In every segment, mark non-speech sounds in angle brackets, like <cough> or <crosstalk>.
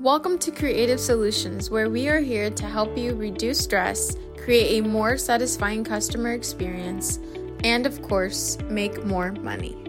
Welcome to Creative Solutions, where we are here to help you reduce stress, create a more satisfying customer experience, and of course, make more money.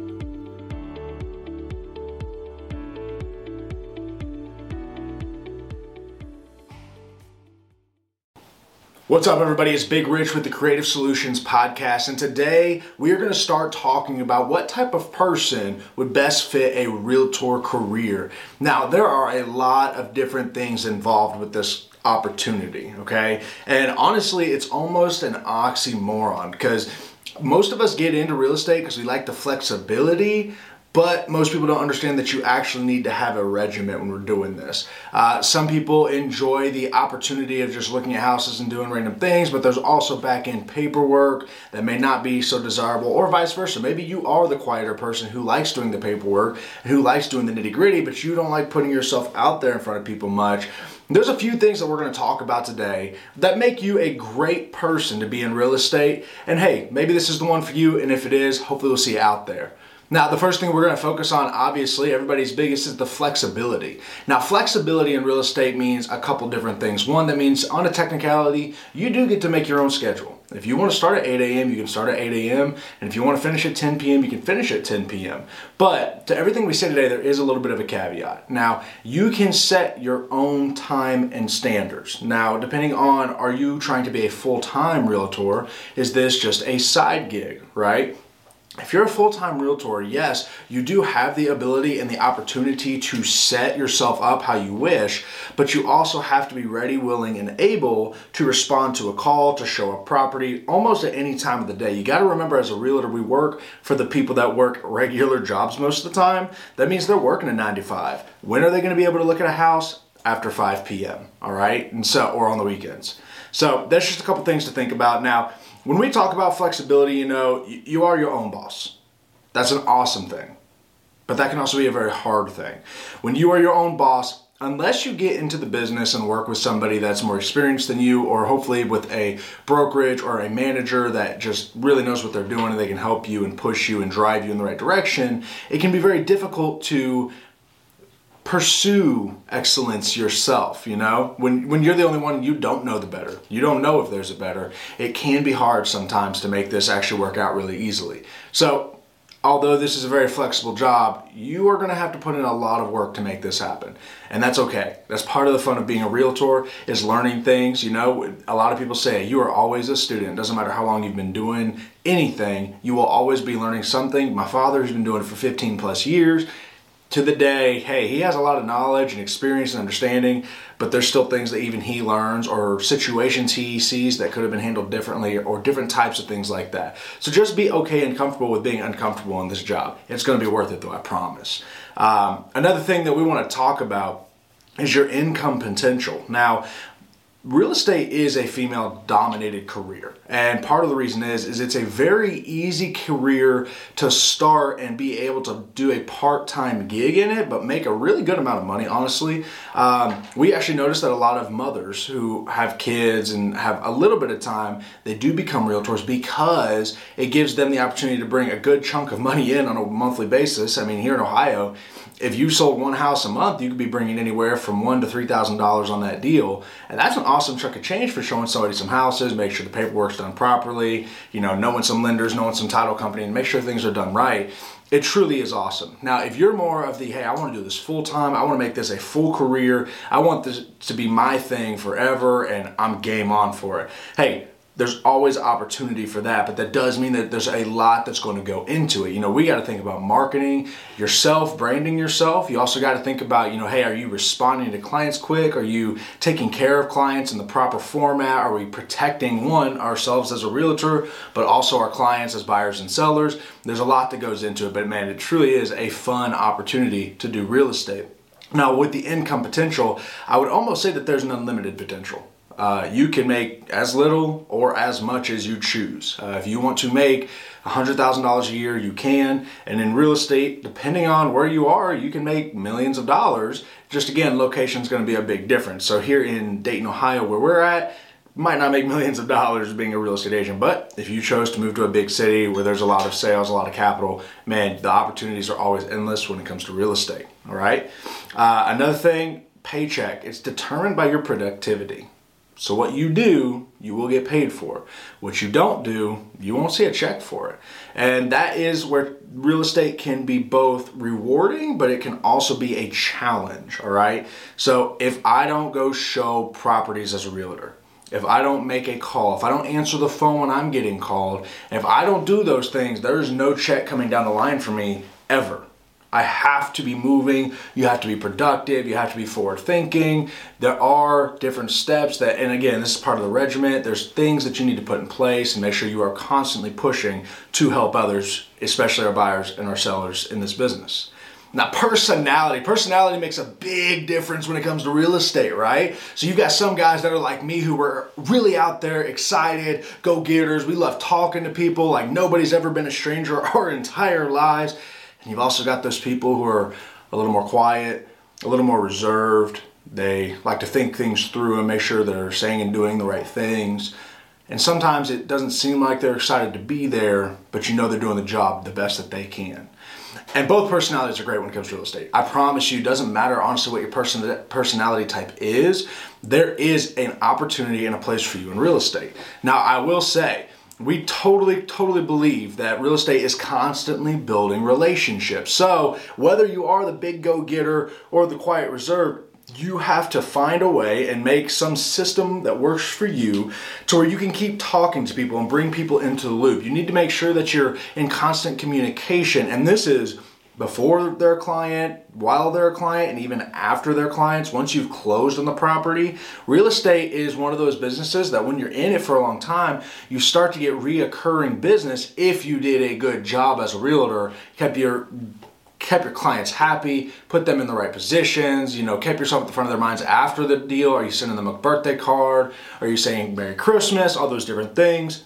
What's up, everybody? It's Big Rich with the Creative Solutions Podcast, and today we are going to start talking about what type of person would best fit a realtor career. Now, there are a lot of different things involved with this opportunity, okay? And honestly, it's almost an oxymoron because most of us get into real estate because we like the flexibility, but most people don't understand that you actually need to have a regiment when we're doing this. Uh, some people enjoy the opportunity of just looking at houses and doing random things, but there's also back end paperwork that may not be so desirable, or vice versa. Maybe you are the quieter person who likes doing the paperwork, who likes doing the nitty gritty, but you don't like putting yourself out there in front of people much. There's a few things that we're going to talk about today that make you a great person to be in real estate. And hey, maybe this is the one for you, and if it is, hopefully we'll see you out there. Now, the first thing we're going to focus on, obviously, everybody's biggest is the flexibility. Now, flexibility in real estate means a couple different things. One, that means on a technicality, you do get to make your own schedule. If you want to start at 8 a.m., you can start at 8 a.m., and if you want to finish at 10 p.m., you can finish at 10 p.m. But to everything we say today, there is a little bit of a caveat. Now, you can set your own time and standards. Now, depending on are you trying to be a full time realtor? Is this just a side gig, right? If you're a full time realtor, yes, you do have the ability and the opportunity to set yourself up how you wish, but you also have to be ready, willing, and able to respond to a call, to show a property almost at any time of the day. You got to remember, as a realtor, we work for the people that work regular jobs most of the time. That means they're working a 95. When are they going to be able to look at a house? After 5 p.m., all right? And so, or on the weekends. So, that's just a couple things to think about. Now, when we talk about flexibility, you know, you are your own boss. That's an awesome thing. But that can also be a very hard thing. When you are your own boss, unless you get into the business and work with somebody that's more experienced than you, or hopefully with a brokerage or a manager that just really knows what they're doing and they can help you and push you and drive you in the right direction, it can be very difficult to pursue excellence yourself you know? When when you're the only one you don't know the better. You don't know if there's a better. It can be hard sometimes to make this actually work out really easily. So although this is a very flexible job you are going to have to put in a lot of work to make this happen. And that's okay. That's part of the fun of being a realtor is learning things you know? A lot of people say you are always a student. Doesn't matter how long you've been doing anything you will always be learning something. My father has been doing it for 15 plus years to the day, hey, he has a lot of knowledge and experience and understanding, but there's still things that even he learns or situations he sees that could have been handled differently or different types of things like that. So just be okay and comfortable with being uncomfortable in this job. It's going to be worth it, though, I promise. Um, another thing that we want to talk about is your income potential. Now, real estate is a female dominated career. And part of the reason is is it's a very easy career to start and be able to do a part-time gig in it but make a really good amount of money honestly. Um, we actually noticed that a lot of mothers who have kids and have a little bit of time they do become realtors because it gives them the opportunity to bring a good chunk of money in on a monthly basis. I mean here in ohio if you sold one house a month, you could be bringing anywhere from one to three thousand dollars on that deal, and that's an awesome chunk of change for showing somebody some houses, make sure the paperwork's done properly, you know, knowing some lenders, knowing some title company, and make sure things are done right. It truly is awesome. Now, if you're more of the hey, I want to do this full time, I want to make this a full career, I want this to be my thing forever, and I'm game on for it. Hey, there's always opportunity for that, but that does mean that there's a lot that's going to go into it. You know, we got to think about marketing yourself, branding yourself. You also got to think about, you know, hey, are you responding to clients quick? Are you taking care of clients in the proper format? Are we protecting one ourselves as a realtor, but also our clients as buyers and sellers? There's a lot that goes into it, but man, it truly is a fun opportunity to do real estate. Now, with the income potential, I would almost say that there's an unlimited potential. Uh, you can make as little or as much as you choose. Uh, if you want to make $100,000 a year, you can. And in real estate, depending on where you are, you can make millions of dollars. Just again, location is going to be a big difference. So here in Dayton, Ohio, where we're at, might not make <laughs> millions of dollars being a real estate agent, but if you chose to move to a big city where there's a lot of sales, a lot of capital, man, the opportunities are always endless when it comes to real estate. All right. Uh, another thing, paycheck it's determined by your productivity. So what you do, you will get paid for. What you don't do, you won't see a check for it. And that is where real estate can be both rewarding, but it can also be a challenge, all right? So if I don't go show properties as a realtor, if I don't make a call, if I don't answer the phone when I'm getting called, if I don't do those things, there's no check coming down the line for me ever. I have to be moving. You have to be productive. You have to be forward thinking. There are different steps that, and again, this is part of the regiment. There's things that you need to put in place and make sure you are constantly pushing to help others, especially our buyers and our sellers in this business. Now, personality. Personality makes a big difference when it comes to real estate, right? So, you've got some guys that are like me who are really out there, excited, go getters. We love talking to people like nobody's ever been a stranger <laughs> our entire lives. And you've also got those people who are a little more quiet, a little more reserved. They like to think things through and make sure they're saying and doing the right things. And sometimes it doesn't seem like they're excited to be there, but you know they're doing the job the best that they can. And both personalities are great when it comes to real estate. I promise you, it doesn't matter honestly what your person, personality type is, there is an opportunity and a place for you in real estate. Now, I will say, we totally, totally believe that real estate is constantly building relationships. So, whether you are the big go getter or the quiet reserve, you have to find a way and make some system that works for you to where you can keep talking to people and bring people into the loop. You need to make sure that you're in constant communication, and this is before their client, while they're a client, and even after their clients, once you've closed on the property. Real estate is one of those businesses that when you're in it for a long time, you start to get reoccurring business if you did a good job as a realtor, kept your kept your clients happy, put them in the right positions, you know, kept yourself at the front of their minds after the deal. Are you sending them a birthday card? Are you saying Merry Christmas? All those different things.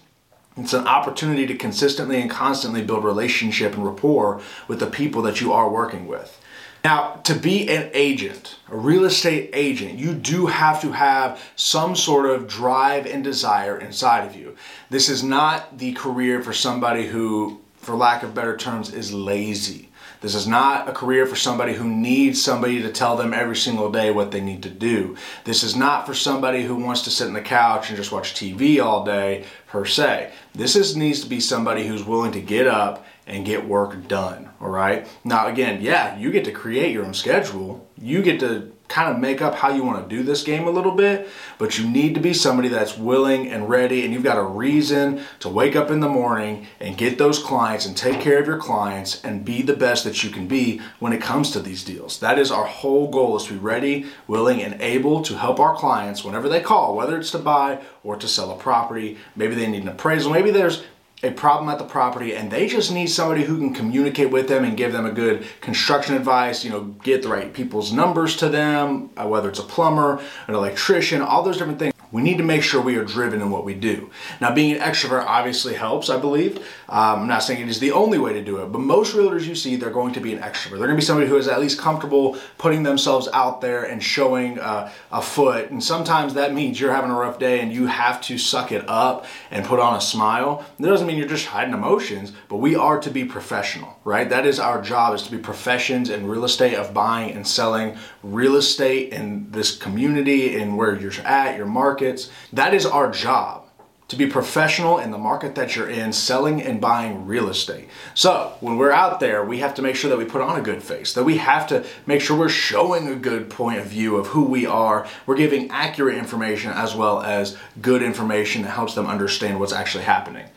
It's an opportunity to consistently and constantly build relationship and rapport with the people that you are working with. Now, to be an agent, a real estate agent, you do have to have some sort of drive and desire inside of you. This is not the career for somebody who, for lack of better terms, is lazy. This is not a career for somebody who needs somebody to tell them every single day what they need to do. This is not for somebody who wants to sit on the couch and just watch TV all day, per se. This is, needs to be somebody who's willing to get up and get work done, all right? Now, again, yeah, you get to create your own schedule. You get to kind of make up how you want to do this game a little bit, but you need to be somebody that's willing and ready, and you've got a reason to wake up in the morning and get those clients and take care of your clients and be the best that you can be when it comes to these deals. That is our whole goal is to be ready, willing, and able to help our clients whenever they call, whether it's to buy or to sell a property. Maybe they need an appraisal. Maybe there's a problem at the property and they just need somebody who can communicate with them and give them a good construction advice, you know, get the right people's numbers to them, uh, whether it's a plumber, an electrician, all those different things. We need to make sure we are driven in what we do. Now, being an extrovert obviously helps, I believe. Um, I'm not saying it is the only way to do it, but most realtors you see, they're going to be an extrovert. They're going to be somebody who is at least comfortable putting themselves out there and showing uh, a foot. And sometimes that means you're having a rough day and you have to suck it up and put on a smile. That doesn't mean you're just hiding emotions, but we are to be professional, right? That is our job is to be professions in real estate of buying and selling real estate in this community and where you're at, your markets. That is our job to be professional in the market that you're in, selling and buying real estate. So, when we're out there, we have to make sure that we put on a good face, that we have to make sure we're showing a good point of view of who we are. We're giving accurate information as well as good information that helps them understand what's actually happening.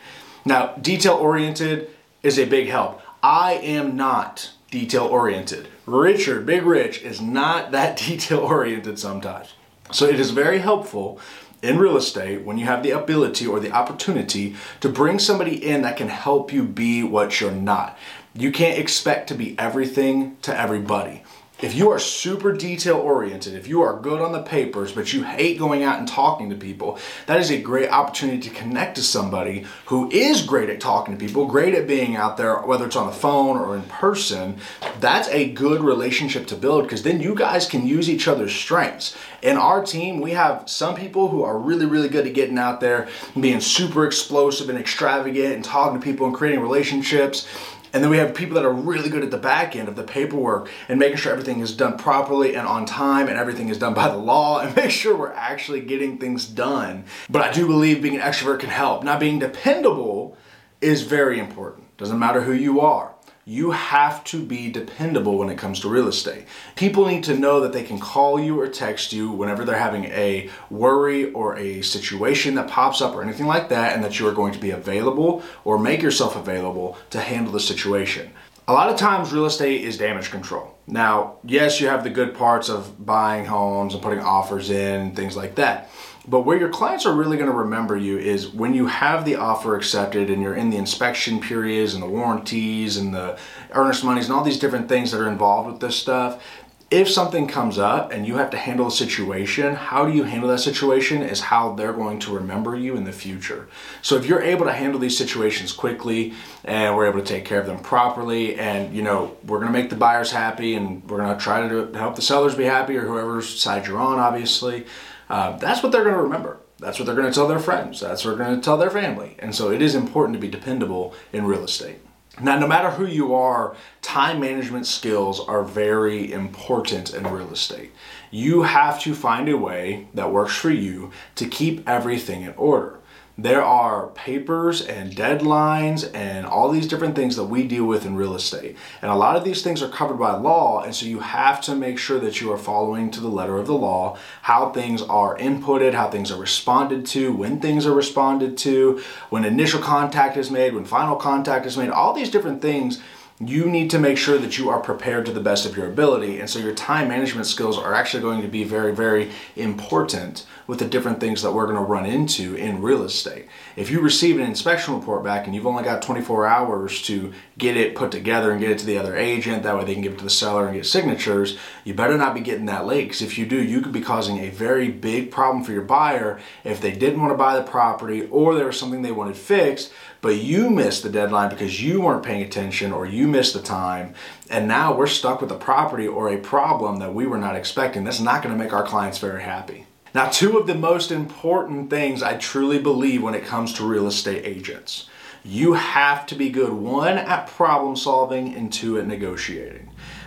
Now, detail oriented is a big help. I am not detail oriented. Richard, Big Rich, is not that <laughs> detail oriented sometimes. So it is very helpful in real estate when you have the ability or the opportunity to bring somebody in that can help you be what you're not. You can't expect to be everything to everybody. If you are super detail oriented, if you are good on the papers, but you hate going out and talking to people, that is a great opportunity to connect to somebody who is great at talking to people, great at being out there, whether it's on the phone or in person. That's a good relationship to build because then you guys can use each other's strengths. In our team, we have some people who are really, really good at getting out there being super explosive and extravagant and talking to people and creating relationships. And then we have people that are really good at the back end of the paperwork and making sure everything is done properly and on time and everything is done by the law and <laughs> make sure we're actually getting things done. But I do believe being an extrovert can help. Not being dependable is very important. Doesn't matter who you are you have to be dependable when it comes to real estate. People need to know that they can call you or text you whenever they're having a worry or a situation that pops up or anything like that, and that you are going to be available or make yourself available to handle the situation. A lot of times, real estate is damage control. Now, yes, you have the good parts of buying homes and putting offers in, things like that. But where your clients are really going to remember you is when you have the offer accepted and you're in the inspection periods and the warranties and the earnest monies and all these different things that are involved with this stuff. If something comes up and you have to handle a situation, how do you handle that situation is how they're going to remember you in the future. So if you're able to handle these situations quickly and we're able to take care of them properly and you know, we're going to make the buyers happy and we're going to try to help the sellers be happy or whoever's side you're on obviously uh, that's what they're going to remember. That's what they're going to tell their friends. That's what they're going to tell their family. And so it is important to be dependable in real estate. Now, no matter who you are, time management skills are very important in real estate. You have to find a way that works for you to keep everything in order there are papers and deadlines and all these different things that we deal with in real estate. And a lot of these things are covered by law, and so you have to make sure that you are following to the letter of the law how things are inputted, how things are responded to, when things are responded to, when initial contact is made, when final contact is made, all these different things you need to make sure that you are prepared to the best of your ability. And so your time management skills are actually going to be very, very important with the different things that we're going to run into in real estate. If you receive an inspection report back and you've only got 24 hours to get it put together and get it to the other agent, that way they can give it to the seller and get signatures, you better not be getting that late because if you do, you could be causing a very big problem for your buyer if they didn't want to buy the property or there was something they wanted fixed but you missed the deadline because you weren't paying attention or you missed the time. And now we're stuck with a property or a problem that we were not expecting. That's not going to make our clients very happy. Now, two of the most important things I truly believe when it comes to real estate agents. You have to be good, one, at problem solving, and two, at negotiating.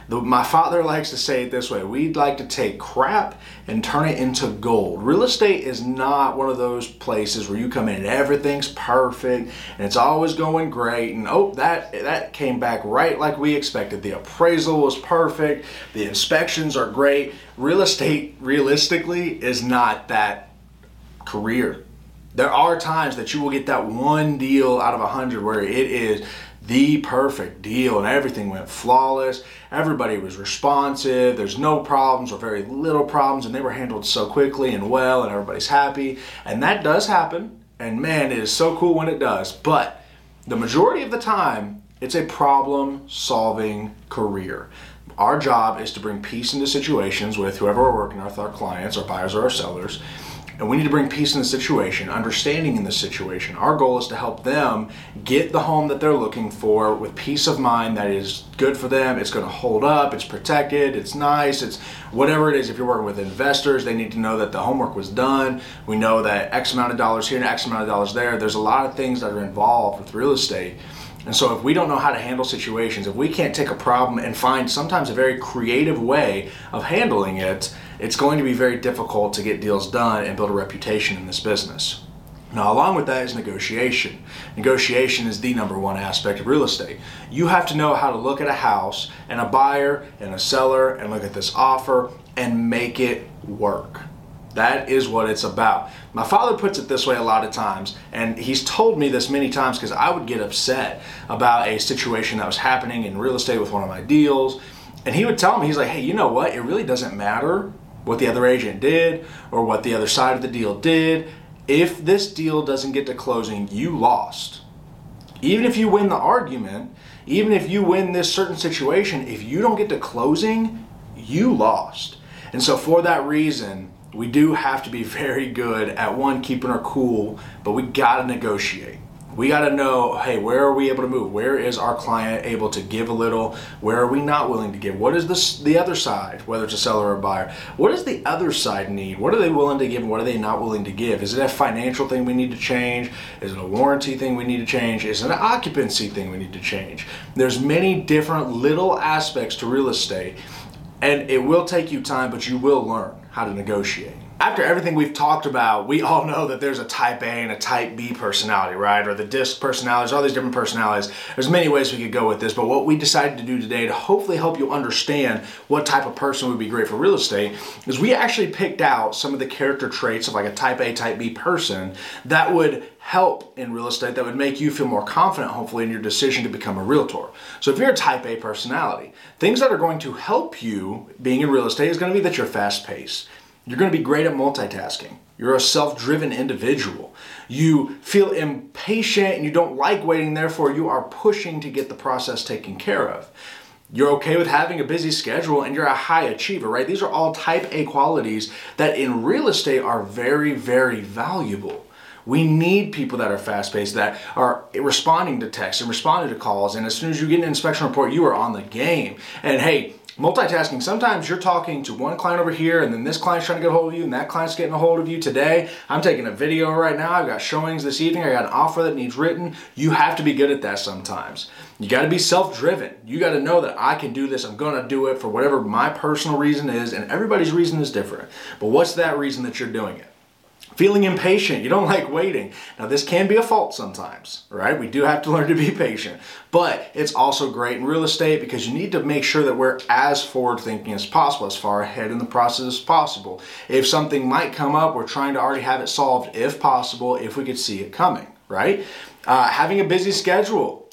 The, my father likes to say it this way we'd like to take crap and turn it into gold. Real estate is not one of those places where you come in and everything's perfect and it's always going great and oh that that came back right like we expected. The appraisal was perfect, the inspections are great. Real estate realistically is not that career. There are times that you will get that one deal out of a hundred where it is the perfect deal and everything went flawless. Everybody was responsive. There's no problems or very little problems, and they were handled so quickly and well, and everybody's happy. And that does happen. And man, it is so cool when it does. But the majority of the time, it's a problem solving career. Our job is to bring peace into situations with whoever we're working with, our clients, our buyers, or our sellers and we need to bring peace in the situation, understanding in the situation. Our goal is to help them get the home that they're looking for with peace of mind that is good for them. It's going to hold up, it's protected, it's nice, it's whatever it is. If you're working with investors, they need to know that the homework was done. We know that X amount of dollars here and X amount of dollars there. There's a lot of things that are involved with real estate. And so, if we don't know how to handle situations, if we can't take a problem and find sometimes a very creative way of handling it, it's going to be very difficult to get deals done and build a reputation in this business. Now, along with that is negotiation. Negotiation is the number one aspect of real estate. You have to know how to look at a house and a buyer and a seller and look at this offer and make it work. That is what it's about. My father puts it this way a lot of times, and he's told me this many times because I would get upset about a situation that was happening in real estate with one of my deals. And he would tell me, he's like, hey, you know what? It really doesn't matter what the other agent did or what the other side of the deal did. If this deal doesn't get to closing, you lost. Even if you win the argument, even if you win this certain situation, if you don't get to closing, you lost. And so, for that reason, we do have to be <laughs> very good at one, keeping our cool, but we gotta negotiate. We got to know, hey, where are we able to move? Where is our client able to give a little? Where are we not willing to give? What is this, the other side, whether it's a seller or a buyer? What does the other side need? What are they willing to give and what are they not willing to give? Is it a financial thing we need to change? Is it a warranty thing we need to change? Is it an occupancy thing we need to change? There's many different little aspects to real estate and it will take you time, but you will learn how to negotiate after everything we've talked about, we all know that there's a type A and a type B personality, right? Or the disc personalities, all these different personalities. There's many ways we could go with this, but what we decided to do today to hopefully help you understand what type of person would be great for real estate is we actually picked out some of the character traits of like a type A, type B person that would help in real estate that would make you feel more confident, hopefully, in your decision to become a realtor. So, if you're a type A personality, things that are going to help you being in real estate is going to be that you're fast paced. You're going to be great at multitasking. You're a self driven individual. You feel impatient and you don't like waiting, therefore, you are pushing to get the process taken care of. You're okay with having a busy schedule and you're a high achiever, right? These are all type A qualities that in real estate are very, very valuable. We need people that are fast paced, that are responding to texts and responding to calls. And as soon as you get an inspection report, you are on the game. And hey, multitasking. Sometimes you're talking to one client over here and then this client's trying to get a hold of you and that client's getting a hold of you. Today i'm taking a video right now. I've got showings this evening. I got an offer that needs written. You have to be good at that sometimes. You got to be self-driven. You got to know that i can do this. I'm going to do it for whatever my personal reason is and everybody's reason is different. But what's that reason that you're doing it feeling impatient. You don't like waiting. Now, this can be a fault sometimes, right? We do have to learn to be patient, but it's also great in real estate because you need to make sure that we're as forward thinking as possible, as far ahead in the process as possible. If something might come up, we're trying to already have it solved if possible, if we could see it coming, right? Uh, having a busy schedule,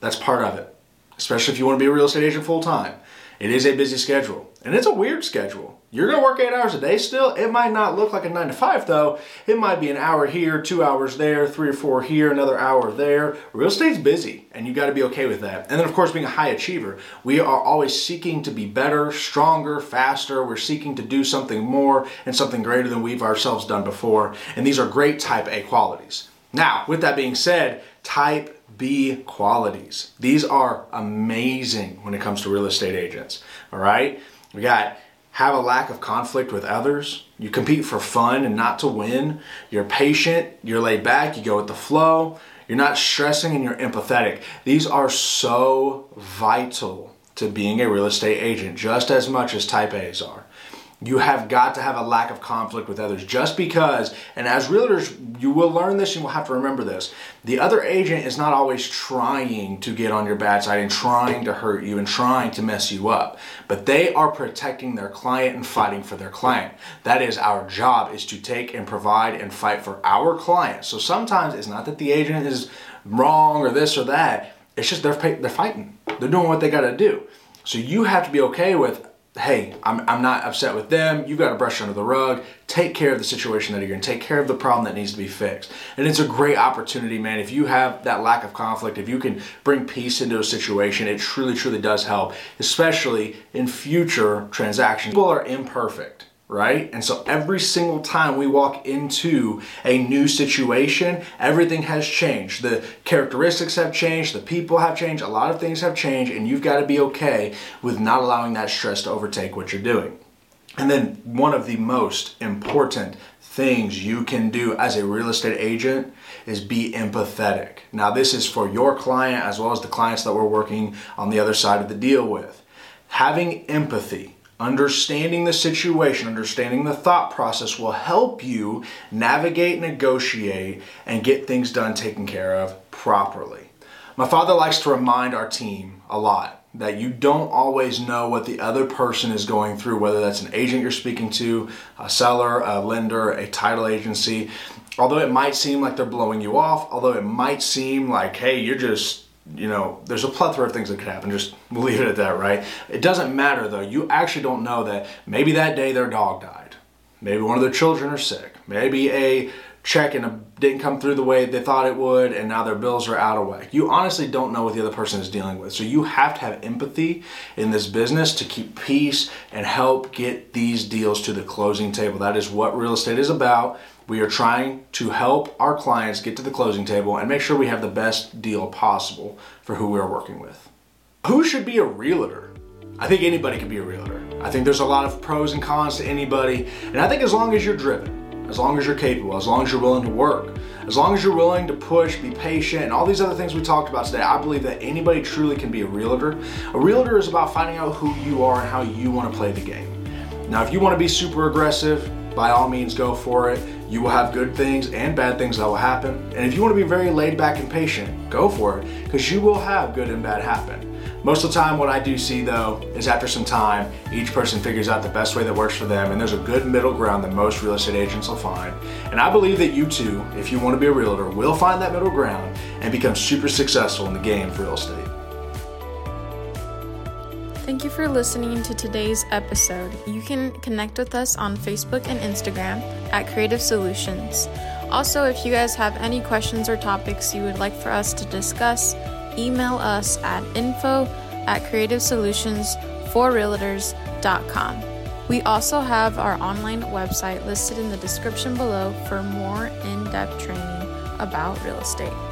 that's part of it, especially if you want to be a real estate agent full time. It is a busy schedule, and it's a weird schedule. You're going to work eight hours a day still. It might not look like a nine to five though. It might be an hour here, two hours there, three or four here, another hour there. Real estate's busy and you got to be okay with that. And then, of course, being a high achiever, we are always seeking to be better, stronger, faster. We're seeking to do something more and something greater than we've ourselves done before. And these are great type A qualities. Now, with that being said, type B qualities. These are amazing when it comes to real estate agents. All right. We got have a lack of conflict with others. You compete for fun and not to win. You're patient, you're laid back, you go with the flow. You're not stressing and you're empathetic. These are so vital to being a real estate agent, just as much as type A's are. You have got to have a lack of conflict with others just because, and as realtors, you will learn this and will have to remember this. The other agent is not always trying to get on your bad side and trying to hurt you and trying to mess you up, but they are protecting their client and fighting for their client. That is our job is to take and provide and fight for our client. So sometimes it's not that the agent is wrong or this or that. It's just they're, they're fighting. They're doing what they got to do. So you have to be okay with hey, I'm, I'm not upset with them. You've got to brush under the rug. Take care of the situation that you're in. Take care of the problem that needs to be fixed. And it's a great opportunity, man. If you have that lack of conflict, if you can bring peace into a situation, it truly, truly does help, especially in future transactions. People are imperfect right? And so every single time we walk into a new situation, everything has changed. The characteristics have changed, the people have changed, a lot of things have changed, and you've got to be okay with not allowing that stress to overtake what you're doing. And then one of the most important things you can do as a real estate agent is be empathetic. Now, this is for your client as well as the clients that we're working on the other side of the deal with. Having empathy Understanding the situation, understanding the thought process will help you navigate, negotiate, and get things done taken care of properly. My father likes to remind our team a lot that you don't always know what the other person is going through, whether that's an agent you're speaking to, a seller, a lender, a title agency. Although it might seem like they're blowing you off, although it might seem like, hey, you're just you know, there's a plethora of things that could happen. Just leave it at that, right? It doesn't matter though. You actually don't know that maybe that day their dog died. Maybe one of their children are sick. Maybe a check and didn't come through the way they thought it would, and now their bills are out of whack. You honestly don't know what the other person is dealing with. So you have to have empathy in this business to keep peace and help get these deals to the closing table. That is what real estate is about. We are trying to help our clients get to the closing table and make sure we have the best deal possible for who we are working with. Who should be a realtor? I think anybody can be a realtor. I think there's a lot of pros and cons to anybody, and I think as long as you're driven, as long as you're capable, as long as you're willing to work, as long as you're willing to push, be patient, and all these other things we talked about today, I believe that anybody truly can be a realtor. A realtor is about finding out who you are and how you want to play the game. Now, if you want to be super aggressive, by all means go for it. You will have good things and bad things that will happen. And if you want to be very laid back and patient, go for it because you will have good and bad happen. Most of the time, what I do see though is after some time, each person figures out the best way that works for them, and there's a good middle ground that most real estate agents will find. And I believe that you too, if you want to be a realtor, will find that middle ground and become super successful in the game of real estate. Thank you for listening to today's episode. You can connect with us on Facebook and Instagram at Creative Solutions. Also, if you guys have any questions or topics you would like for us to discuss, email us at info at creativesolutionsforrealtors.com. We also have our online website listed in the description below for more in depth training about real estate.